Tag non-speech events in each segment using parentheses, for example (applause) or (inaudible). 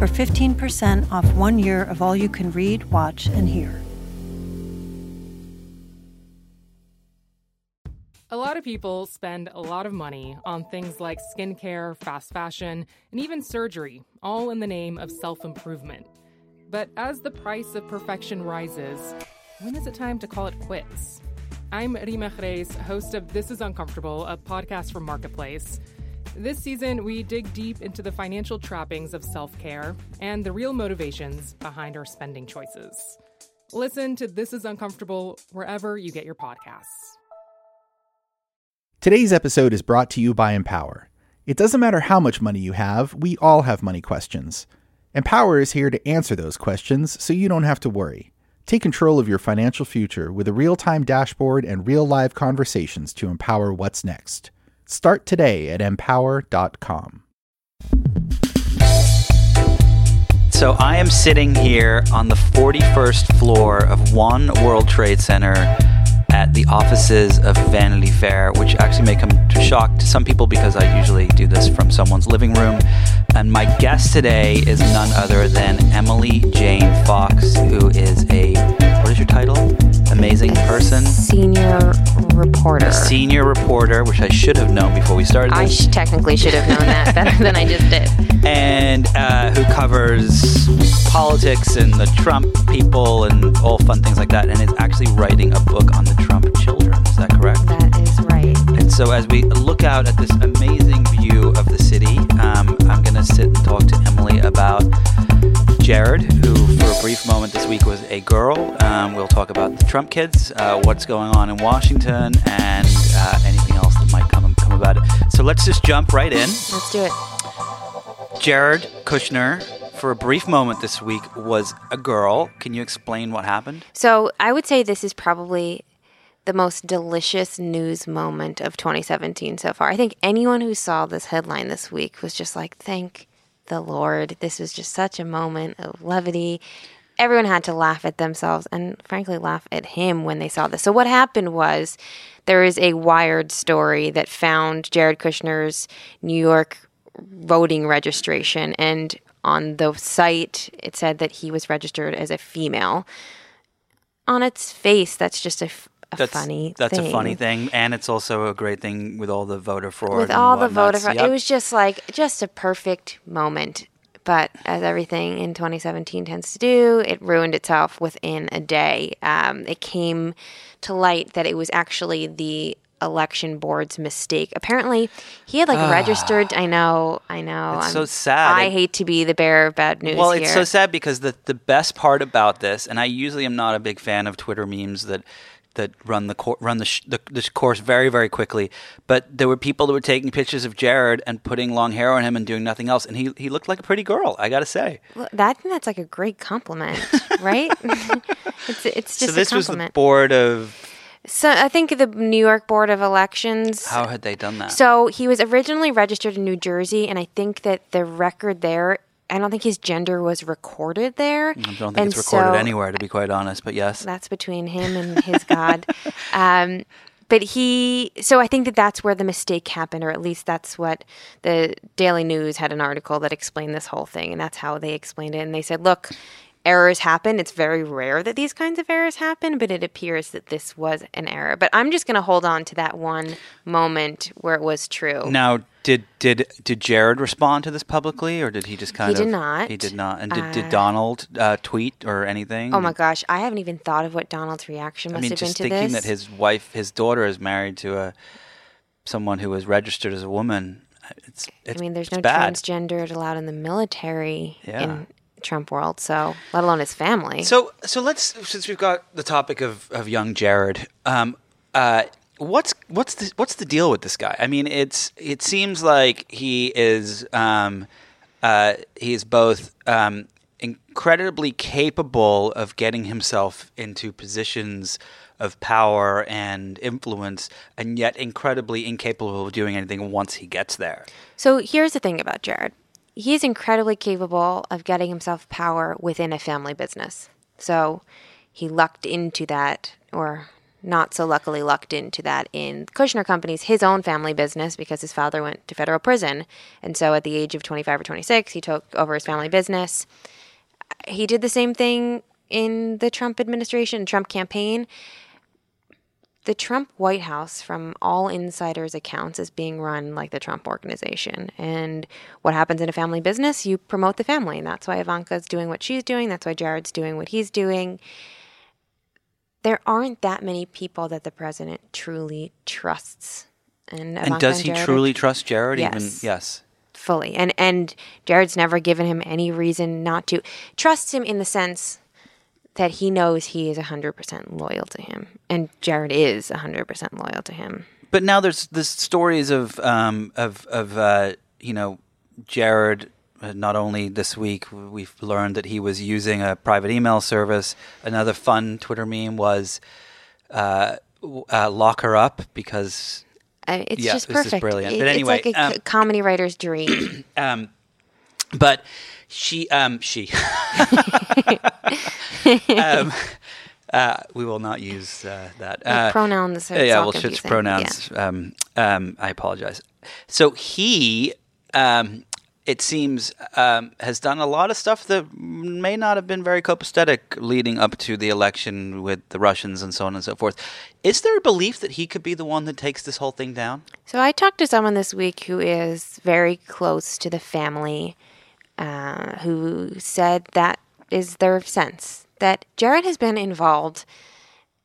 for 15% off one year of all you can read, watch, and hear. A lot of people spend a lot of money on things like skincare, fast fashion, and even surgery, all in the name of self improvement. But as the price of perfection rises, when is it time to call it quits? I'm Reema Khrais, host of This Is Uncomfortable, a podcast from Marketplace. This season, we dig deep into the financial trappings of self care and the real motivations behind our spending choices. Listen to This Is Uncomfortable wherever you get your podcasts. Today's episode is brought to you by Empower. It doesn't matter how much money you have, we all have money questions. Empower is here to answer those questions so you don't have to worry. Take control of your financial future with a real time dashboard and real live conversations to empower what's next. Start today at empower.com. So I am sitting here on the 41st floor of One World Trade Center at the offices of Vanity Fair, which actually may come to shock to some people because I usually do this from someone's living room. And my guest today is none other than Emily Jane Fox, who is a what is your title? Amazing person, senior reporter. senior reporter, which I should have known before we started. I sh- technically should have known that better than I just did. (laughs) and uh, who covers politics and the Trump people and all fun things like that, and is actually writing a book on the Trump children. Is that correct? That is right. And so, as we look out at this amazing view of the city, um, I'm going to sit and talk to Emily about Jared, who for a brief moment this week was a girl. Um, we'll talk about the Trump kids, uh, what's going on in Washington, and uh, anything else that might come come about it. So let's just jump right in. Let's do it. Jared Kushner, for a brief moment this week, was a girl. Can you explain what happened? So I would say this is probably the most delicious news moment of 2017 so far. I think anyone who saw this headline this week was just like, thank the Lord. This was just such a moment of levity. Everyone had to laugh at themselves and, frankly, laugh at him when they saw this. So, what happened was there is a wired story that found Jared Kushner's New York voting registration. And on the site, it said that he was registered as a female. On its face, that's just a, a That's funny That's thing. a funny thing, and it's also a great thing with all the voter fraud. With all the voter fraud, Yep. it was just like just a perfect moment. But as everything in 2017 tends to do, it ruined itself within a day. Um, it came to light that it was actually the election board's mistake. Apparently, he had like registered. I know, I know. Ah. It's so sad. I It- hate to be the bearer of bad news. Well, here. it's so sad because the the best part about this, and I usually am not a big fan of Twitter memes that that run the cour run the, sh- the the course very very quickly. But there were people that were taking pictures of Jared and putting long hair on him and doing nothing else, and he he looked like a pretty girl. I got to say. Well, that that's like a great compliment, (laughs) right? (laughs) it's it's just so this was the board of so I think the New York Board of Elections. how had they done that? So he was originally registered in New Jersey, and I think that the record there. I don't think his gender was recorded there. I don't think and it's recorded so anywhere, to be quite honest. But yes, That's between him and his God. (laughs) Um, but he, so I think that that's where the mistake happened, or at least that's what the Daily News had an article that explained this whole thing, and that's how they explained it. And they said, look, errors happen. It's very rare that these kinds of errors happen, but it appears that this was an error. But I'm just going to hold on to that one moment where it was true. Now, did did did Jared respond to this publicly, or did he just kind He of? He did not. He did not. And did, Uh, did Donald uh, tweet or anything? Oh my gosh, I haven't even thought of what Donald's reaction I must mean, have been to this. just thinking that his wife, his daughter, is married to a someone who was registered as a woman. It's, it's I mean, there's no bad. transgendered allowed in the military Yeah. in Trump world, so let alone his family. So, so let's since we've got the topic of, of young Jared, um, uh, what's what's the what's the deal with this guy? I mean, it's it seems like he is um, uh, he's both um, incredibly capable of getting himself into positions of power and influence, and yet incredibly incapable of doing anything once he gets there. So here's the thing about Jared he is incredibly capable of getting himself power within a family business. So he lucked into that, or not so luckily lucked into that in Kushner Companies his own family business because his father went to federal prison. And so at the age of 25 or 26, he took over his family business. He did the same thing in the Trump administration, Trump campaign. The Trump White House, from all insiders' accounts, is being run like the Trump organization. And what happens in a family business, you promote the family. And that's why Ivanka's doing what she's doing. That's why Jared's doing what he's doing there aren't that many people that the president truly trusts. And, and does he truly trust Jared? Yes. Even yes, fully. And and Jared's never given him any reason not to trust him in the sense that he knows he is hundred percent loyal to him, and Jared is hundred percent loyal to him. But now there's the stories of um, of of uh, you know Jared uh, not only this week we've learned that he was using a private email service. Another fun Twitter meme was uh, uh, "lock her up" because uh, it's yeah, just perfect. This Is brilliant. But anyway, it's like a um, comedy writer's dream. (clears throat) um, but she, um, she. (laughs) (laughs) um, uh, we will not use uh, that. Uh, pronouns. yeah, we'll switch pronouns. Yeah. Um, um, I apologize. So he um, it seems, um, has done a lot of stuff that may not have been very copacetic leading up to the election with the Russians and so on and so forth. Is there a belief that he could be the one that takes this whole thing down? So I talked to someone this week who is very close to the family, uh, who said that is their sense that Jared has been involved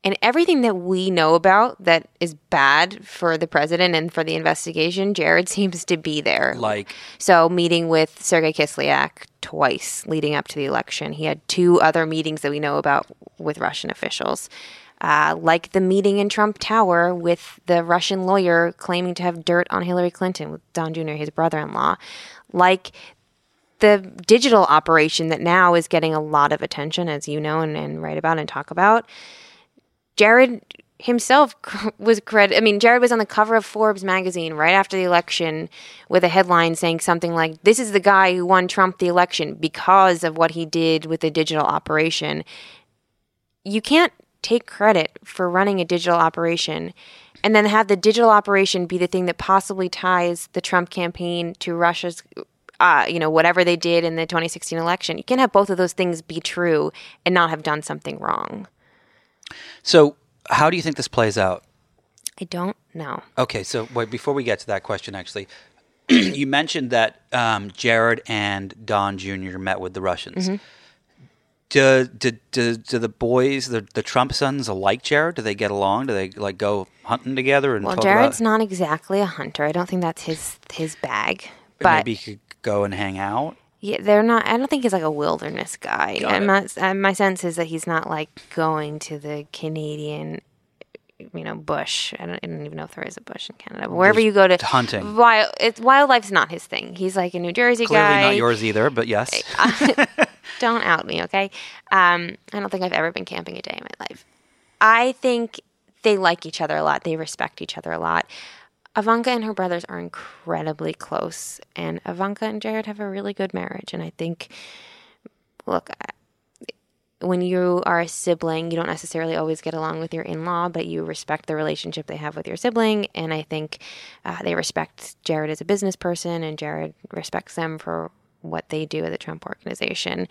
in everything that we know about that is bad for the president and for the investigation, Jared (laughs) seems to be there. Like so, meeting with Sergei Kislyak twice leading up to the election. He had two other meetings that we know about with Russian officials. Uh, like the meeting in Trump Tower with the Russian lawyer claiming to have dirt on Hillary Clinton with Don Jr., his brother in law. Like the digital operation that now is getting a lot of attention, as you know and, and write about and talk about. Jared himself (laughs) was credit. I mean, Jared was on the cover of Forbes magazine right after the election with a headline saying something like, "This is the guy who won Trump the election because of what he did with the digital operation." You can't take credit for running a digital operation and then have the digital operation be the thing that possibly ties the Trump campaign to Russia's uh, you know, whatever they did in the 2016 election. You can't have both of those things be true and not have done something wrong. So, how do you think this plays out? I don't know. Okay, so wait, before we get to that question, actually, (clears throat) you mentioned that um, Jared and Don Jr. met with the Russians. Mm-hmm. Do, do, do, do, the boys, the, the Trump sons, like Jared? Do they get along? Do they like go hunting together? And well, Jared's not exactly a hunter. I don't think that's his his bag. But maybe he could go and hang out. Yeah, they're not. I don't think he's like a wilderness guy. I'm not. Uh, my sense is that he's not like going to the Canadian, you know, bush. I don't, I don't even know if there is a bush in Canada. Wherever you go to hunting, wild, it's wildlife's not his thing. He's like a New Jersey Clearly guy. not yours either. But yes. (laughs) (laughs) don't out me, okay? Um, I don't think I've ever been camping a day in my life. I think they like each other a lot. They respect each other a lot. Ivanka and her brothers are incredibly close, and Ivanka and Jared have a really good marriage. And I think, look, when you are a sibling, you don't necessarily always get along with your in law, but you respect the relationship they have with your sibling. And I think uh, they respect Jared as a business person, and Jared respects them for what they do at the Trump organization.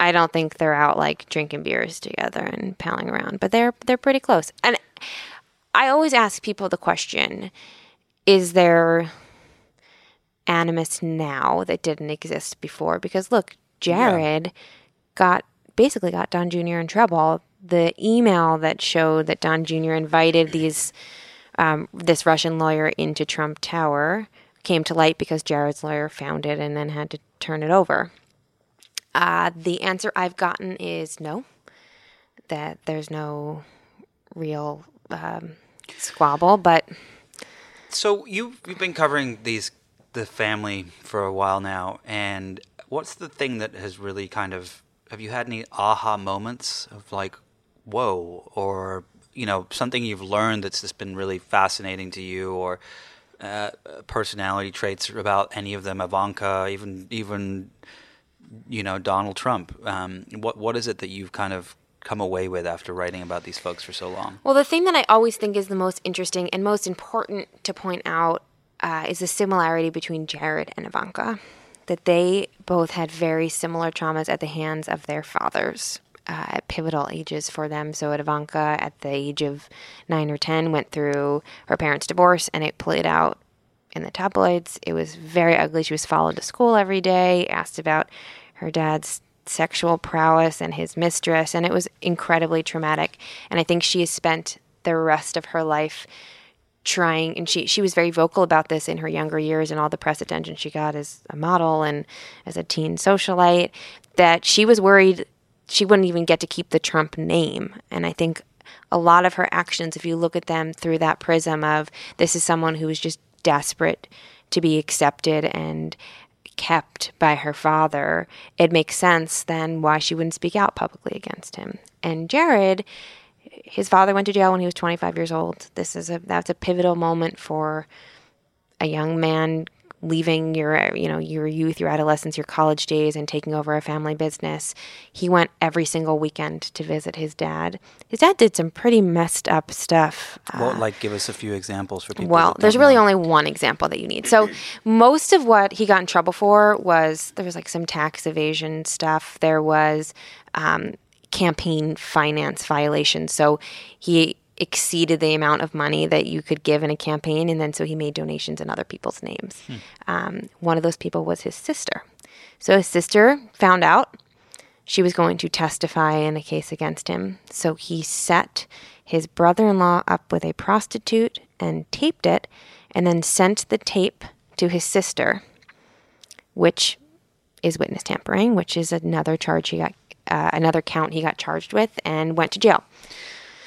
I don't think they're out like drinking beers together and palling around, but they're they're pretty close. And I always ask people the question is there animus now that didn't exist before? Because look, Jared yeah. got basically got Don Jr. in trouble. The email that showed that Don Jr. invited these um, this Russian lawyer into Trump Tower came to light because Jared's lawyer found it and then had to turn it over. Uh, the answer I've gotten is no, that there's no real um, squabble, but so you you've been covering these the family for a while now, and what's the thing that has really kind of have you had any aha moments of like, whoa, or you know something you've learned that's just been really fascinating to you, or uh, personality traits about any of them, Ivanka, even even you know Donald Trump. Um, what what is it that you've kind of come away with after writing about these folks for so long? Well, the thing that I always think is the most interesting and most important to point out uh, is the similarity between Jared and Ivanka. That they both had very similar traumas at the hands of their fathers uh, at pivotal ages for them. So, at Ivanka, at the age of nine or 10, went through her parents' divorce and it played out in the tabloids. It was very ugly. She was followed to school every day, asked about her dad's sexual prowess and his mistress, and it was incredibly traumatic. And I think she has spent the rest of her life trying and she she was very vocal about this in her younger years and all the press attention she got as a model and as a teen socialite that she was worried she wouldn't even get to keep the Trump name and I think a lot of her actions if you look at them through that prism of this is someone who is just desperate to be accepted and kept by her father it makes sense then why she wouldn't speak out publicly against him and Jared his father went to jail when he was 25 years old. This is a that's a pivotal moment for a young man leaving your you know your youth, your adolescence, your college days, and taking over a family business. He went every single weekend to visit his dad. His dad did some pretty messed up stuff. Well, uh, like give us a few examples for people. Well, there's really know. only one example that you need. So most of what he got in trouble for was there was like some tax evasion stuff. There was um, campaign finance violations So he exceeded the amount of money that you could give in a campaign, and then so he made donations in other people's names. Hmm. Um, one of those people was his sister. So his sister found out she was going to testify in a case against him. So he set his brother in law up with a prostitute and taped it, and then sent the tape to his sister, which is witness tampering, which is another charge he got uh, another count he got charged with and went to jail.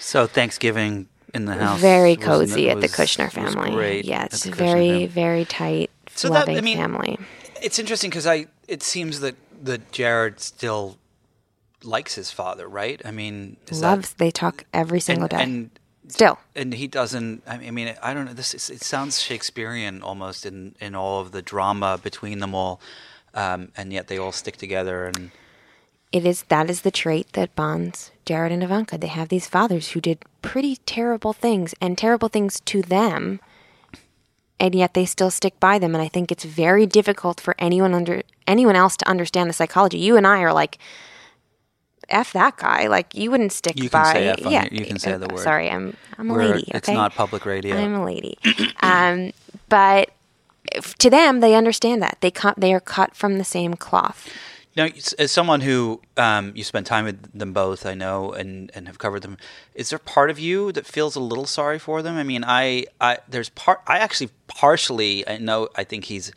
So Thanksgiving in the house, very cozy at the Kushner family. Great yeah, it's very family. very tight, so loving that, I mean, family. It's interesting because I it seems that that Jared still likes his father, right? I mean, loves. That, they talk every single and, day. And still, and he doesn't. I mean, I don't know. This is, it sounds Shakespearean almost in in all of the drama between them all, um, and yet they all stick together and it is that is the trait that bonds Jared and Ivanka. They have these fathers who did pretty terrible things and terrible things to them, and yet they still stick by them. And I think it's very difficult for anyone under anyone else to understand the psychology. You and I are like, f that guy. Like you wouldn't stick you by. Can say F yeah, you can say the word. Sorry, I'm I'm a We're, lady. Okay? It's not public radio. I'm a lady. (clears throat) um, but to them, they understand that they cut. They are cut from the same cloth. Now, as someone who um, you spent time with them both, I know, and, and have covered them, is there part of you that feels a little sorry for them? I mean, I, I there's part. I actually partially, I know, I think he's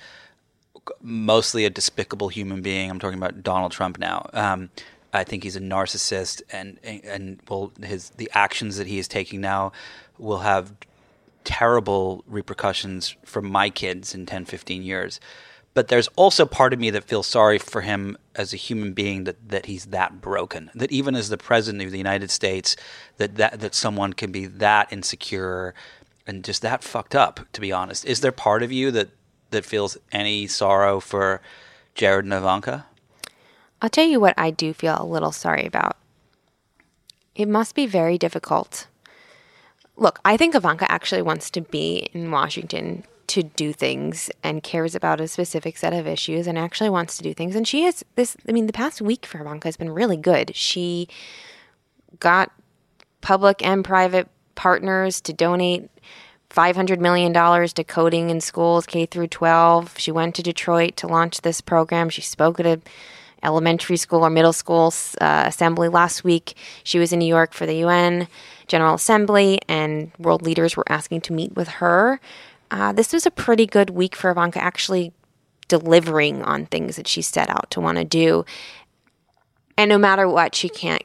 mostly a despicable human being. I'm talking about Donald Trump now. Um, I think he's a narcissist, and and well, his the actions that he is taking now will have terrible repercussions for my kids in 10, 15 years but there's also part of me that feels sorry for him as a human being that, that he's that broken that even as the president of the united states that, that that someone can be that insecure and just that fucked up to be honest. Is there part of you that that feels any sorrow for jared and ivanka? I'll tell you what i do feel a little sorry about. It must be very difficult. Look i think ivanka actually wants to be in washington to do things and cares about a specific set of issues and actually wants to do things. And she has this, I mean, the past week for Ivanka has been really good. She got public and private partners to donate $500 million to coding in schools K through 12. She went to Detroit to launch this program. She spoke at a elementary school or middle school uh, assembly last week. She was in New York for the UN General Assembly, and world leaders were asking to meet with her uh, this was a pretty good week for Ivanka actually delivering on things that she set out to want to do. And no matter what, she can't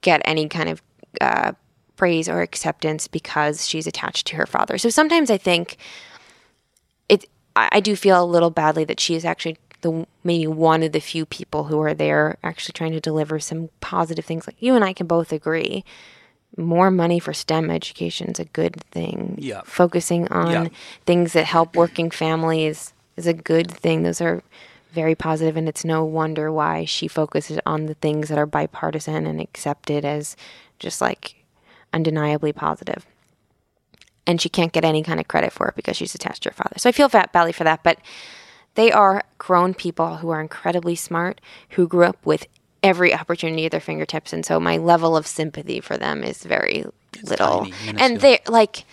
get any kind of uh, praise or acceptance because she's attached to her father. So sometimes I think it, I, I do feel a little badly that she is actually the maybe one of the few people who are there actually trying to deliver some positive things. Like you and I can both agree, more money for STEM education is a good thing. Yeah. Focusing on Yeah. things that help working families is a good thing. Those are very positive, and it's no wonder why she focuses on the things that are bipartisan and accepted as just like undeniably positive. And she can't get any kind of credit for it because she's attached to her father. So I feel fat badly for that, but they are grown people who are incredibly smart, who grew up with every opportunity at their fingertips, and so my level of sympathy for them is very little. tiny, and they're like,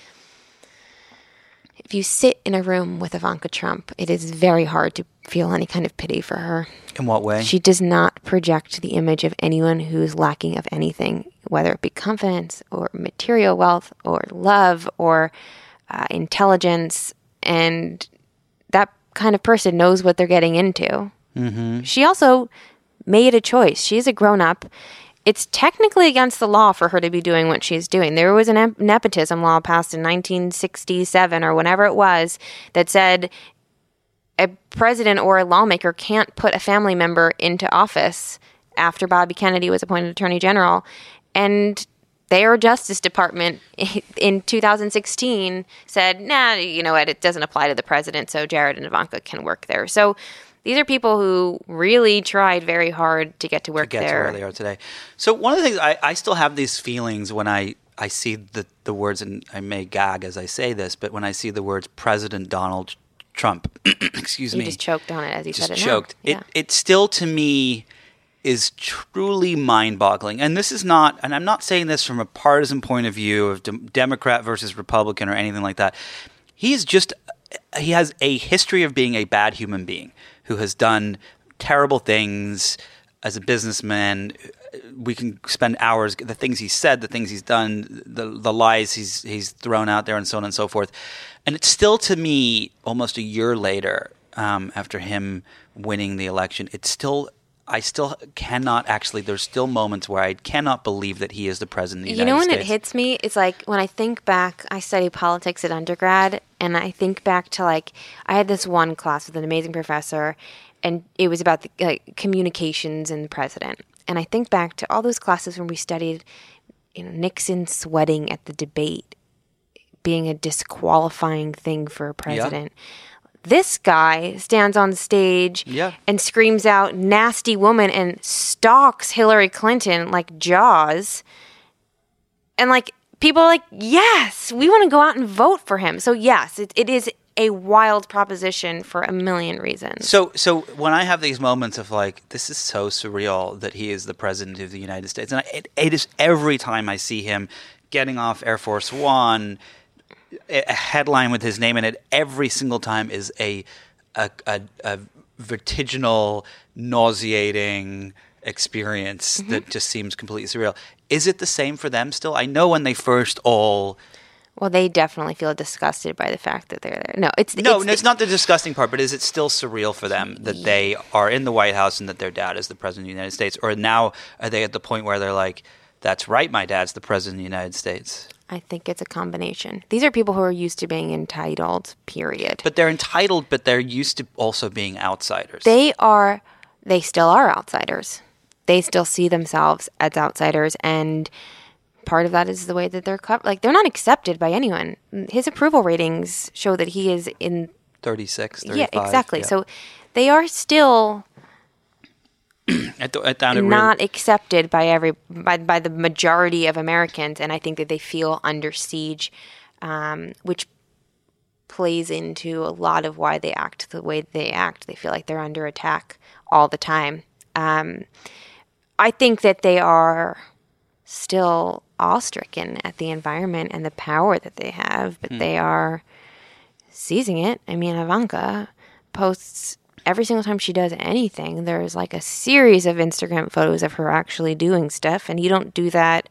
if you sit in a room with Ivanka Trump, it is very hard to feel any kind of pity for her. In what way? She does not project the image of anyone who's lacking of anything, whether it be confidence or material wealth or love or uh, intelligence. And that kind of person knows what they're getting into. Mm-hmm. She also made a choice. She's a grown up. It's technically against the law for her to be doing what she's doing. There was a nepotism law passed in 1967 or whenever it was that said a president or a lawmaker can't put a family member into office after Bobby Kennedy was appointed attorney general. And their Justice Department (laughs) in 2016 said, nah, you know what, it doesn't apply to the president, so Jared and Ivanka can work there. So these are people who really tried very hard to get to work to get to where they are today. So one of the things I, I still have these feelings when I, I see the, the words, and I may gag as I say this, but when I see the words President Donald Trump, (clears throat) excuse you me, just choked on it as you just said it. choked. Yeah. It it still to me is truly mind-boggling. And this is not, and I'm not saying this from a partisan point of view of dem- Democrat versus Republican or anything like that. He is just he has a history of being a bad human being who has done terrible things as a businessman. We can spend hours the things he's said, the things he's done, the the lies he's he's thrown out there, and so on and so forth. And it's still to me almost a year later um, after him winning the election. It's still I still cannot actually. There's still moments where I cannot believe that he is the president. Of the You know United when it hits me? It's like when I think back, I studied politics at undergrad, and I think back to like I had this one class with an amazing professor, and it was about the like, communications and the president. And I think back to all those classes when we studied, you know, Nixon sweating at the debate being a disqualifying thing for a president. This guy stands on stage Yeah. and screams out nasty woman and stalks Hillary Clinton like Jaws. And like people are like, yes, we want to go out and vote for him. So yes, it, it is a wild proposition for a million reasons. So, so when I have these moments of like, this is so surreal that he is the president of the United States, and I, it, it is every time I see him getting off Air Force One, a headline with his name in it, every single time is a a, a, a vertiginal, nauseating experience Mm-hmm. that just seems completely surreal. Is it the same for them still? I know when they first all well, they definitely feel disgusted by the fact that they're there. No, it's No, it's, it's, not the disgusting part, but is it still surreal for them that they are in the White House and that their dad is the president of the United States? Or now are they at the point where they're like, that's right, my dad's the president of the United States? I think it's a combination. These are people who are used to being entitled. Period. But they're entitled, but they're used to also being outsiders. they are they still are outsiders they still see themselves as outsiders and part of that is the way that they're covered like they're not accepted by anyone his approval ratings show that he is in 36, 35. yeah exactly yeah. so they are still (clears throat) At the- at to not accepted by every by, by the majority of Americans, and I think that they feel under siege, um, which plays into a lot of why they act the way they act. They feel like they're under attack all the time. Um, I think that they are still awe-stricken at the environment and the power that they have, but they are seizing it. I mean, Ivanka posts every single time she does anything, there's like a series of Instagram photos of her actually doing stuff. And you don't do that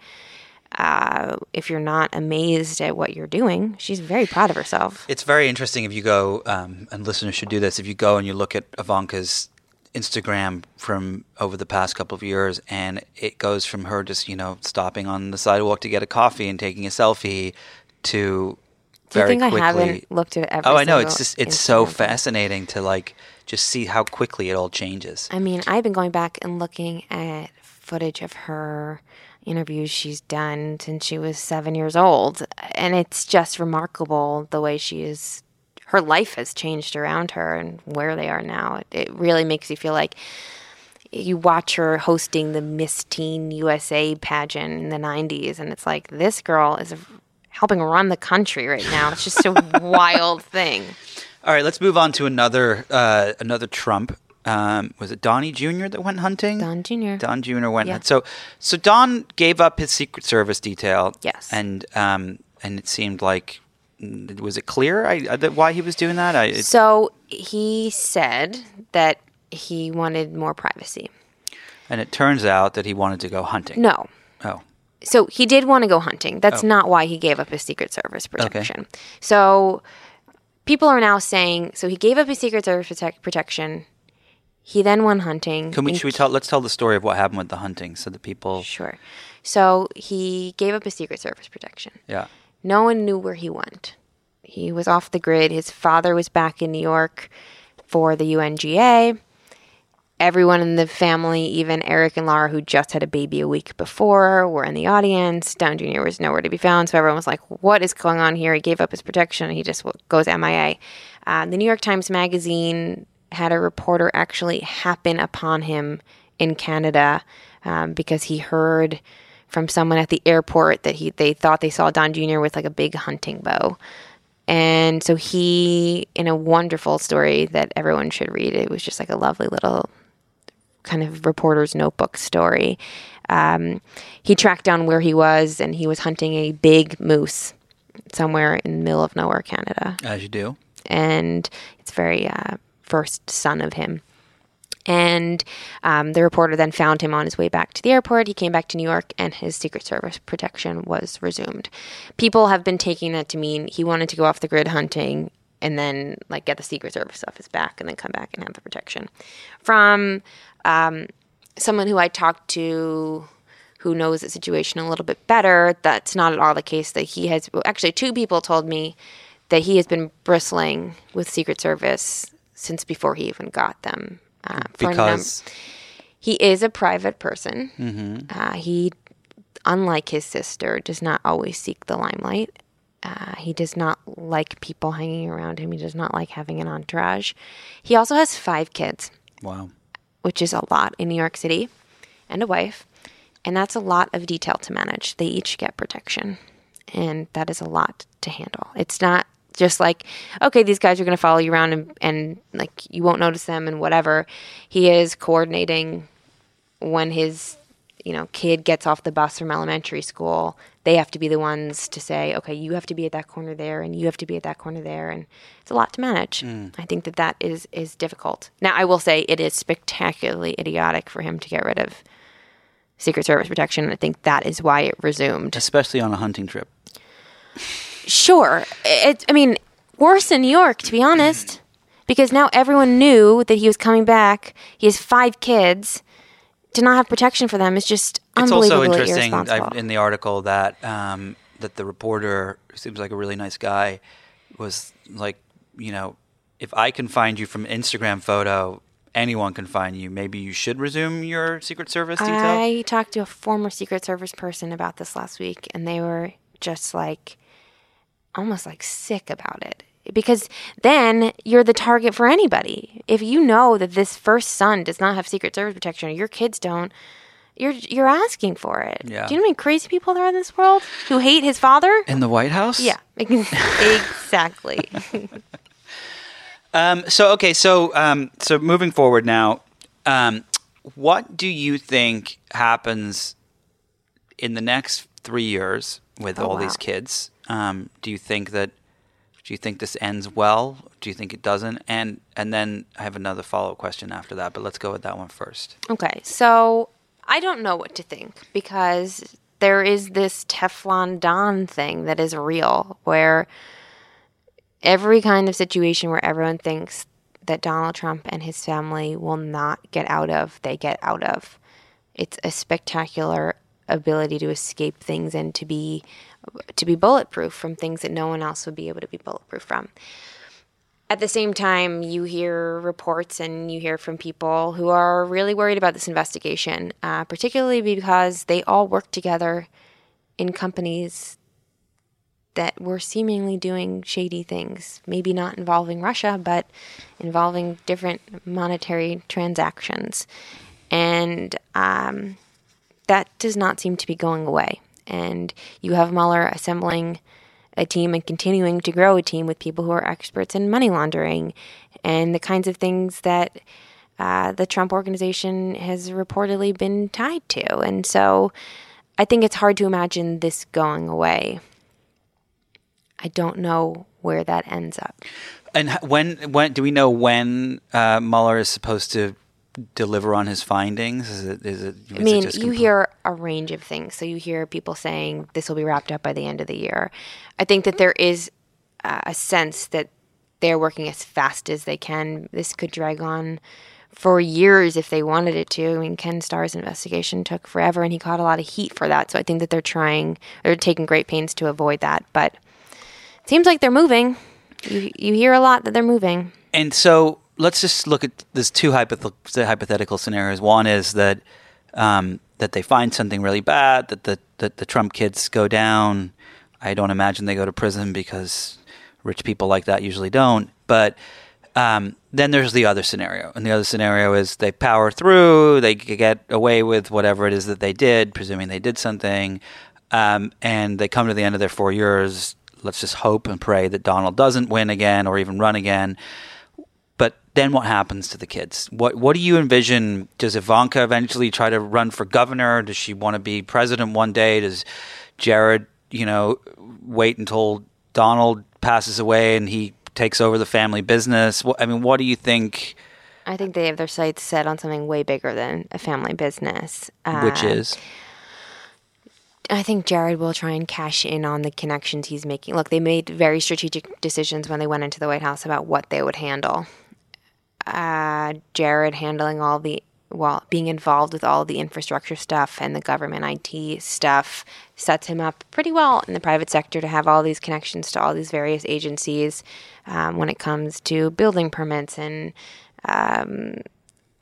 uh, if you're not amazed at what you're doing. She's very proud of herself. It's very interesting if you go, um, and listeners should do this, if you go and you look at Ivanka's Instagram from over the past couple of years, and it goes from her just, you know, stopping on the sidewalk to get a coffee and taking a selfie to Do you very think quickly. I haven't looked at every Oh, I know. It's just it's so Instagram fascinating to like just see how quickly it all changes. I mean, I've been going back and looking at footage of her interviews she's done since she was seven years old. And it's just remarkable the way she is, her life has changed around her and where they are now. It, it really makes you feel like you watch her hosting the Miss Teen USA pageant in the 90s, and it's like, this girl is helping run the country right now. It's just a (laughs) wild thing. All right, let's move on to another uh, another Trump um, was it Donnie Jr. that went hunting? Don Jr. Don Jr. went. Yeah. So so Don gave up his Secret Service detail. Yes. And um and it seemed like was it clear I, I, that why he was doing that? I, it, So he said that he wanted more privacy. and it turns out that he wanted to go hunting. No. Oh. So he did want to go hunting. That's not why he gave up his Secret Service protection. So people are now saying so he gave up his Secret Service protect- protection. He then went hunting. Can we? Should we tell? Let's tell the story of what happened with the hunting, so that people. Sure. So he gave up his Secret Service protection. Yeah. No one knew where he went. He was off the grid. His father was back in New York for the UNGA. Everyone in the family, even Eric and Lara, who just had a baby a week before, were in the audience. Don Jr. was nowhere to be found. So everyone was like, What is going on here? He gave up his protection. He just goes MIA. Uh, the New York Times Magazine had a reporter actually happen upon him in Canada um, because he heard from someone at the airport that he they thought they saw Don Jr. with like a big hunting bow. And so he, in a wonderful story that everyone should read, it was just like a lovely little kind of reporter's notebook story. Um, he tracked down where he was, and he was hunting a big moose somewhere in the middle of nowhere, Canada As you do. and it's very uh, first son of him. And um, the reporter then found him on his way back to the airport. He came back to New York, and his Secret Service protection was resumed. People have been taking that to mean he wanted to go off the grid hunting and then like get the Secret Service off his back, and then come back and have the protection. From um, someone who I talked to who knows the situation a little bit better, that's not at all the case. That he has well, actually two people told me that he has been bristling with Secret Service since before he even got them. Uh, Because he is a private person. Uh, he, unlike his sister, does not always seek the limelight. Uh, he does not like people hanging around him. He does not like having an entourage. He also has five kids wow. Which is a lot in New York City, and a wife. And that's a lot of detail to manage. They each get protection, and that is a lot to handle. It's not just like, okay, these guys are going to follow you around and, and like you won't notice them and whatever. He is coordinating when his you know kid gets off the bus from elementary school they have to be the ones to say okay you have to be at that corner there and you have to be at that corner there and it's a lot to manage mm. i think that that is is difficult now i will say it is spectacularly idiotic for him to get rid of secret service protection and i think that is why it resumed Especially on a hunting trip. Sure. It, I mean, worse in New York, to be honest, because now everyone knew that he was coming back. He has five kids. To not have protection for them is just It's also interesting. I, in the article that um, that the reporter, who seems like a really nice guy, was like, you know, if I can find you from Instagram photo, anyone can find you. Maybe you should resume your Secret Service detail. I talked to a former Secret Service person about this last week, and they were just like, almost like sick about it. Because then you're the target for anybody. If you know that this first son does not have Secret Service protection, or your kids don't, you're you're asking for it. Yeah. Do you know how many crazy people there are in this world who hate his father? in the White House? Yeah, (laughs) exactly. (laughs) Um, so okay, so um, so moving forward now, um, what do you think happens in the next three years with Oh, all wow. these kids? Um, do you think that? Do you think this ends well? Do you think it doesn't? And and then I have another follow up question after that, but let's go with that one first. Okay, so I don't know what to think because there is this Teflon Don thing that is real where every kind of situation where everyone thinks that Donald Trump and his family will not get out of, they get out of. It's a spectacular ability to escape things and to be to be bulletproof from things that no one else would be able to be bulletproof from. at the same time, you hear reports and you hear from people who are really worried about this investigation, uh, particularly because they all work together in companies that were seemingly doing shady things. Maybe not involving Russia, but involving different monetary transactions. And um, that does not seem to be going away. And you have Mueller assembling a team and continuing to grow a team with people who are experts in money laundering and the kinds of things that uh, the Trump organization has reportedly been tied to. And so I think it's hard to imagine this going away. I don't know where that ends up. And when when do we know when uh, Mueller is supposed to deliver on his findings? Is it? Is it? Is I mean, it you hear a range of things. So you hear people saying this will be wrapped up by the end of the year. I think that there is uh, a sense that they're working as fast as they can. This could drag on for years if they wanted it to. I mean, Ken Starr's investigation took forever, and he caught a lot of heat for that. So I think that they're trying, they're taking great pains to avoid that. But it seems like they're moving. You you hear a lot that they're moving. And so let's just look at there's two hypoth- hypothetical scenarios. One is that um, that they find something really bad, that the that the Trump kids go down. I don't imagine they go to prison because rich people like that usually don't. But um, then there's the other scenario, and the other scenario is they power through, they get away with whatever it is that they did, presuming they did something, um, and they come to the end of their four years. Let's just hope and pray that Donald doesn't win again or even run again then what happens to the kids? What what do you envision? Does Ivanka eventually try to run for governor? Does she want to be president one day? Does Jared, you know, wait until Donald passes away and he takes over the family business? I mean, what do you think? I think they have their sights set on something way bigger than a family business. Which Uh, is I think Jared will try and cash in on the connections he's making. Look, they made very strategic decisions when they went into the White House about what they would handle. Uh, Jared handling all the, well, being involved with all the infrastructure stuff and the government IT stuff sets him up pretty well in the private sector to have all these connections to all these various agencies um, when it comes to building permits and um,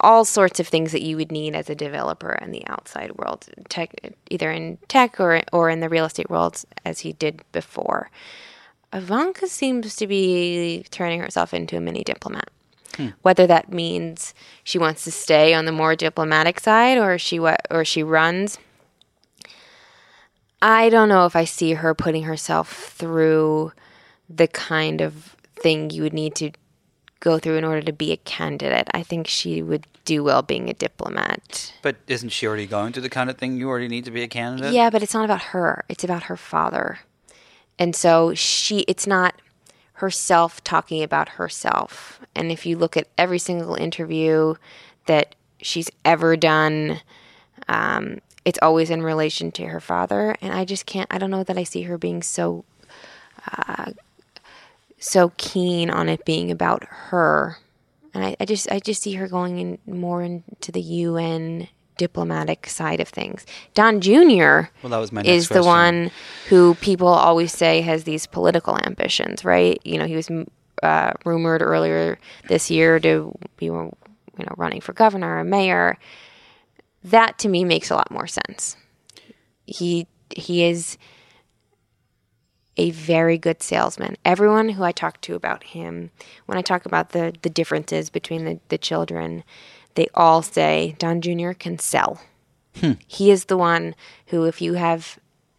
all sorts of things that you would need as a developer in the outside world, tech, either in tech or or in the real estate world, as he did before. Ivanka seems to be turning herself into a mini diplomat. Hmm. Whether that means she wants to stay on the more diplomatic side or she wa- or she runs, I don't know if I see her putting herself through the kind of thing you would need to go through in order to be a candidate. I think she would do well being a diplomat. But isn't she already going through the kind of thing you already need to be a candidate? Yeah, but it's not about her. It's about her father. And so she it's not herself talking about herself. And if you look at every single interview that she's ever done, um, it's always in relation to her father. And I just can't I don't know that I see her being so uh, so keen on it being about her. And I, I just I just see her going in more into the UN diplomatic side of things. Don Jr. Well, that was my next is the one who people always say has these political ambitions, right? You know, he was uh, rumored earlier this year to be, you know, running for governor or mayor. That to me makes a lot more sense. He he is a very good salesman. Everyone who I talk to about him, when I talk about the, the differences between the, the children, they all say Don Jr. can sell. Hmm. He is the one who, if you have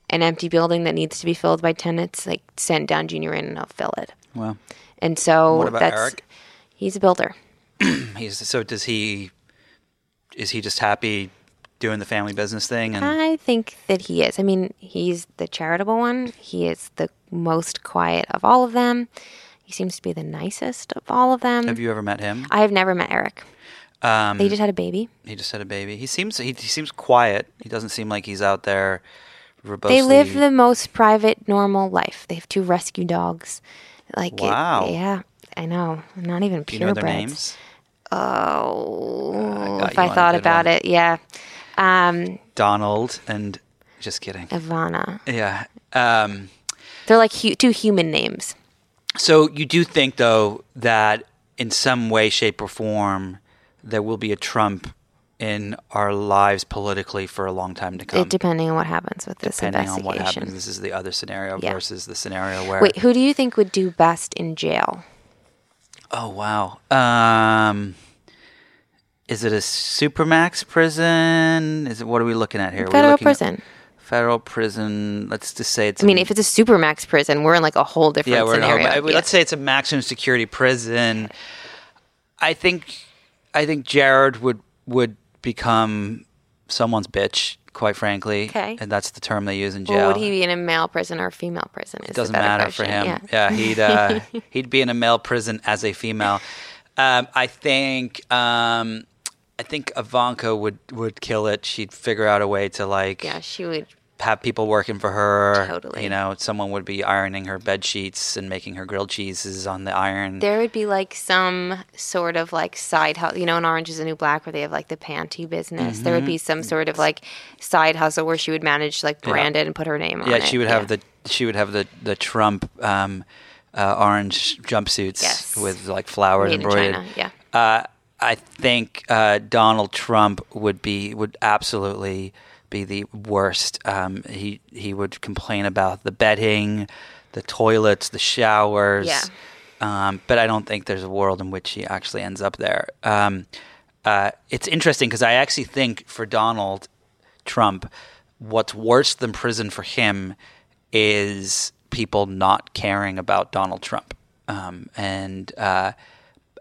an empty building that needs to be filled by tenants, like send Don Jr. in and I'll fill it. Well, And so What about that's Eric? he's a builder. (clears throat) he's so does he? Is he just happy doing the family business thing? And I think that he is. I mean, he's the charitable one. He is the most quiet of all of them. He seems to be the nicest of all of them. have you ever met him? I have never met Eric. Um, They just had a baby. he just had a baby. He seems he, he seems quiet. He doesn't seem like he's out there. Verbosely. They live the most private, normal life. They have two rescue dogs. Like, it- Wow. yeah, I know. Not even Do you know their purebreds. names? Oh, got if I thought about one. it, yeah. Um, Donald and just kidding. Ivana. Yeah. Um, They're like hu- two human names. So you do think, though, that in some way, shape, or form, there will be a Trump in our lives politically for a long time to come. It, depending on what happens with this depending on investigation. what happens. This is the other scenario Yeah. versus the scenario where. Wait, who do you think would do best in jail? Oh wow. Um, is it a supermax prison? Is it what are we looking at here? Federal prison. Federal prison. Let's just say it's. I mean, if it's a supermax prison, we're in like a whole different yeah, we're in a- scenario. I- let's say it's a maximum security prison. I think, I think Jared would would become someone's bitch. Quite frankly, Okay. and that's the term they use in jail. Well, would he be in a male prison or a female prison? It doesn't matter for him. Yeah. Yeah, he'd uh, (laughs) he'd be in a male prison as a female. Um, I think um, I think Ivanka would would kill it. She'd figure out a way to like Yeah, she would. Have people working for her. Totally. You know, someone would be ironing her bed sheets and making her grilled cheeses on the iron. There would be like some sort of like side hustle, you know, in Orange is the New Black, where they have like the panty business. There would be some sort of like side hustle where she would manage like Mm-hmm. Yeah. it and put her name on it. yeah, she would have the she would have the the Trump um, uh, orange jumpsuits Yes. with like flowers Made in embroidered. China, yeah. Uh, I think uh, Donald Trump would be would absolutely be the worst. Um, he he would complain about the bedding, the toilets, the showers. Yeah. Um, but I don't think there's a world in which he actually ends up there. Um, uh, it's interesting because I actually think for Donald Trump, what's worse than prison for him is people not caring about Donald Trump. Um, and uh,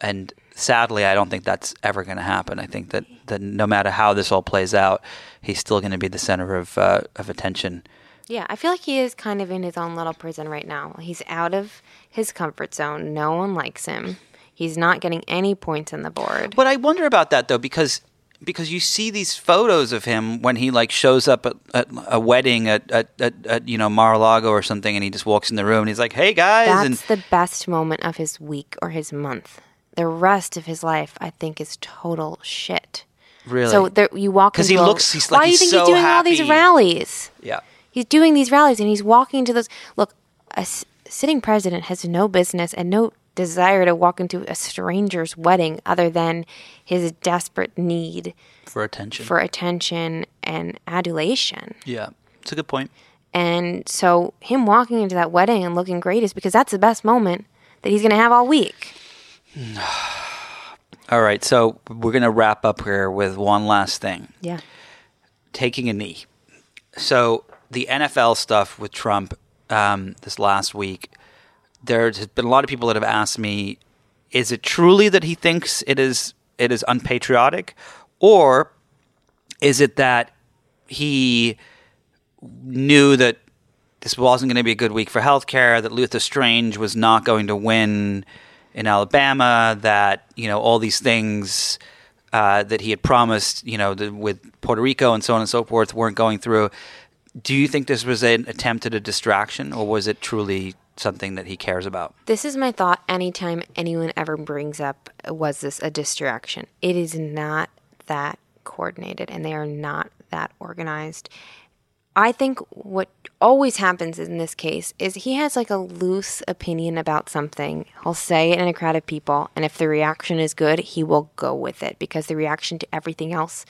and sadly, I don't think that's ever going to happen. I think that, that no matter how this all plays out, he's still going to be the center of uh, of attention. Yeah, I feel like he is kind of in his own little prison right now. He's out of his comfort zone. No one likes him. He's not getting any points on the board. But I wonder about that though, because because you see these photos of him when he like shows up at, at a wedding at, at, at, you know Mar-a-Lago or something, and he just walks in the room and he's like, "Hey guys," That's and the best moment of his week or his month. The rest of his life, I think, is total shit. Really, So there, you walk 'Cause into he looks- he's like, Why do you think so he's doing all these rallies? yeah, He's doing these rallies and he's walking to those. Look, a s- sitting president has no business and no desire to walk into a stranger's wedding other than his desperate need for attention. for attention and adulation. yeah, it's a good point. And so, him walking into that wedding and looking great is because that's the best moment that he's going to have all week. (sighs) (sighs) (sighs) All right, so we're gonna wrap up here with one last thing. Yeah. taking a knee. So the NFL stuff with Trump um, this last week, there's been a lot of people that have asked me, is it truly that he thinks it is it is unpatriotic, or is it that he knew that this wasn't going to be a good week for healthcare, that Luther Strange was not going to win in Alabama, that you know all these things uh, that he had promised, you know, the, with Puerto Rico and so on and so forth, weren't going through. Do you think this was an attempt at a distraction, or was it truly something that he cares about? This is my thought anytime anyone ever brings up was this a distraction? It is not that coordinated and they are not that organized. I think what always happens in this case is he has like a loose opinion about something. He'll say it in a crowd of people, and if the reaction is good, he will go with it because the reaction to everything else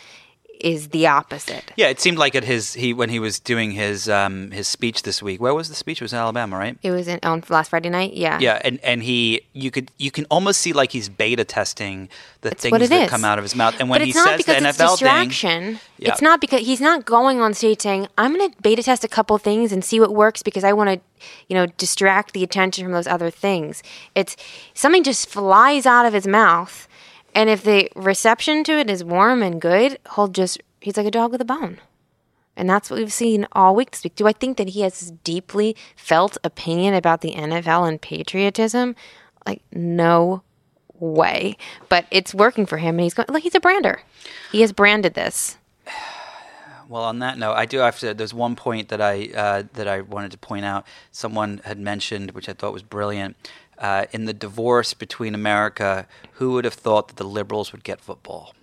is the opposite. Yeah, it seemed like at his he when he was doing his um, his speech this week. Where was the speech? It was in Alabama, right? It was in, on last Friday night. Yeah. Yeah, and, and he you could you can almost see like he's beta testing the It's things that is. come out of his mouth. And when but he says the NFL thing. Yeah. It's not because he's not going on stage saying, "I'm going to beta test a couple things and see what works because I want to, you know, distract the attention from those other things." It's something just flies out of his mouth, and if the reception to it is warm and good, he'll just he's like a dog with a bone. And that's what we've seen all week this week. Do I think that he has this deeply felt opinion about the NFL and patriotism? Like, no way. But it's working for him, and he's going. Like, he's a brander. He has branded this. (sighs) Well, on that note, I do have to. There's one point that I uh, that I wanted to point out. Someone had mentioned, which I thought was brilliant. Uh, in the divorce between America, who would have thought that the liberals would get football?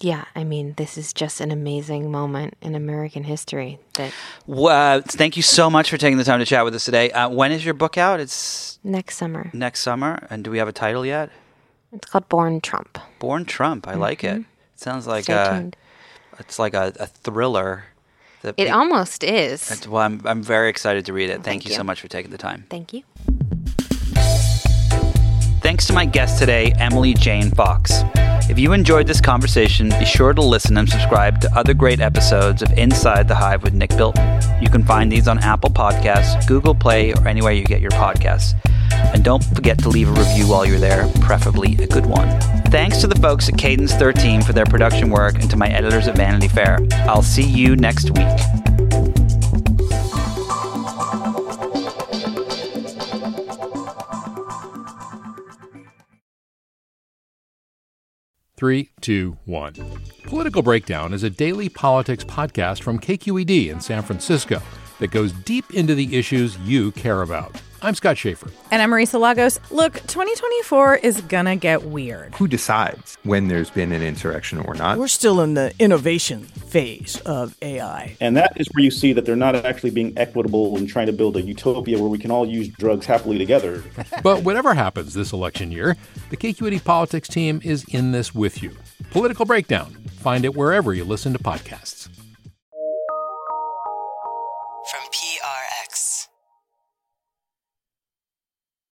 Yeah, I mean, this is just an amazing moment in American history. That Uh, thank you so much for taking the time to chat with us today. Uh, when is your book out? It's next summer, next summer. And do we have a title yet? it's called Born Trump. Born Trump. I like it. It sounds like a, tuned. it's like a, a thriller. That It pe- almost is. Why I'm, I'm very excited to read it. Thank, Thank you, you. so much for taking the time. Thank you. Thanks to my guest today, Emily Jane Fox. If you enjoyed this conversation, be sure to listen and subscribe to other great episodes of Inside the Hive with Nick Bilton. You can find these on Apple Podcasts, Google Play, or anywhere you get your podcasts. And don't forget to leave a review while you're there, preferably a good one. Thanks to the folks at Cadence 13 for their production work and to my editors at Vanity Fair. I'll see you next week. Three, two, one. Political Breakdown is a daily politics podcast from KQED in San Francisco that goes deep into the issues you care about. I'm Scott Shafer. And I'm Marisa Lagos. Look, 2024 is gonna get weird. Who decides when there's been an insurrection or not? We're still in the innovation phase of AI. And that is where you see that they're not actually being equitable and trying to build a utopia where we can all use drugs happily together. (laughs) But whatever happens this election year, the KQED politics team is in this with you. Political Breakdown. Find it wherever you listen to podcasts.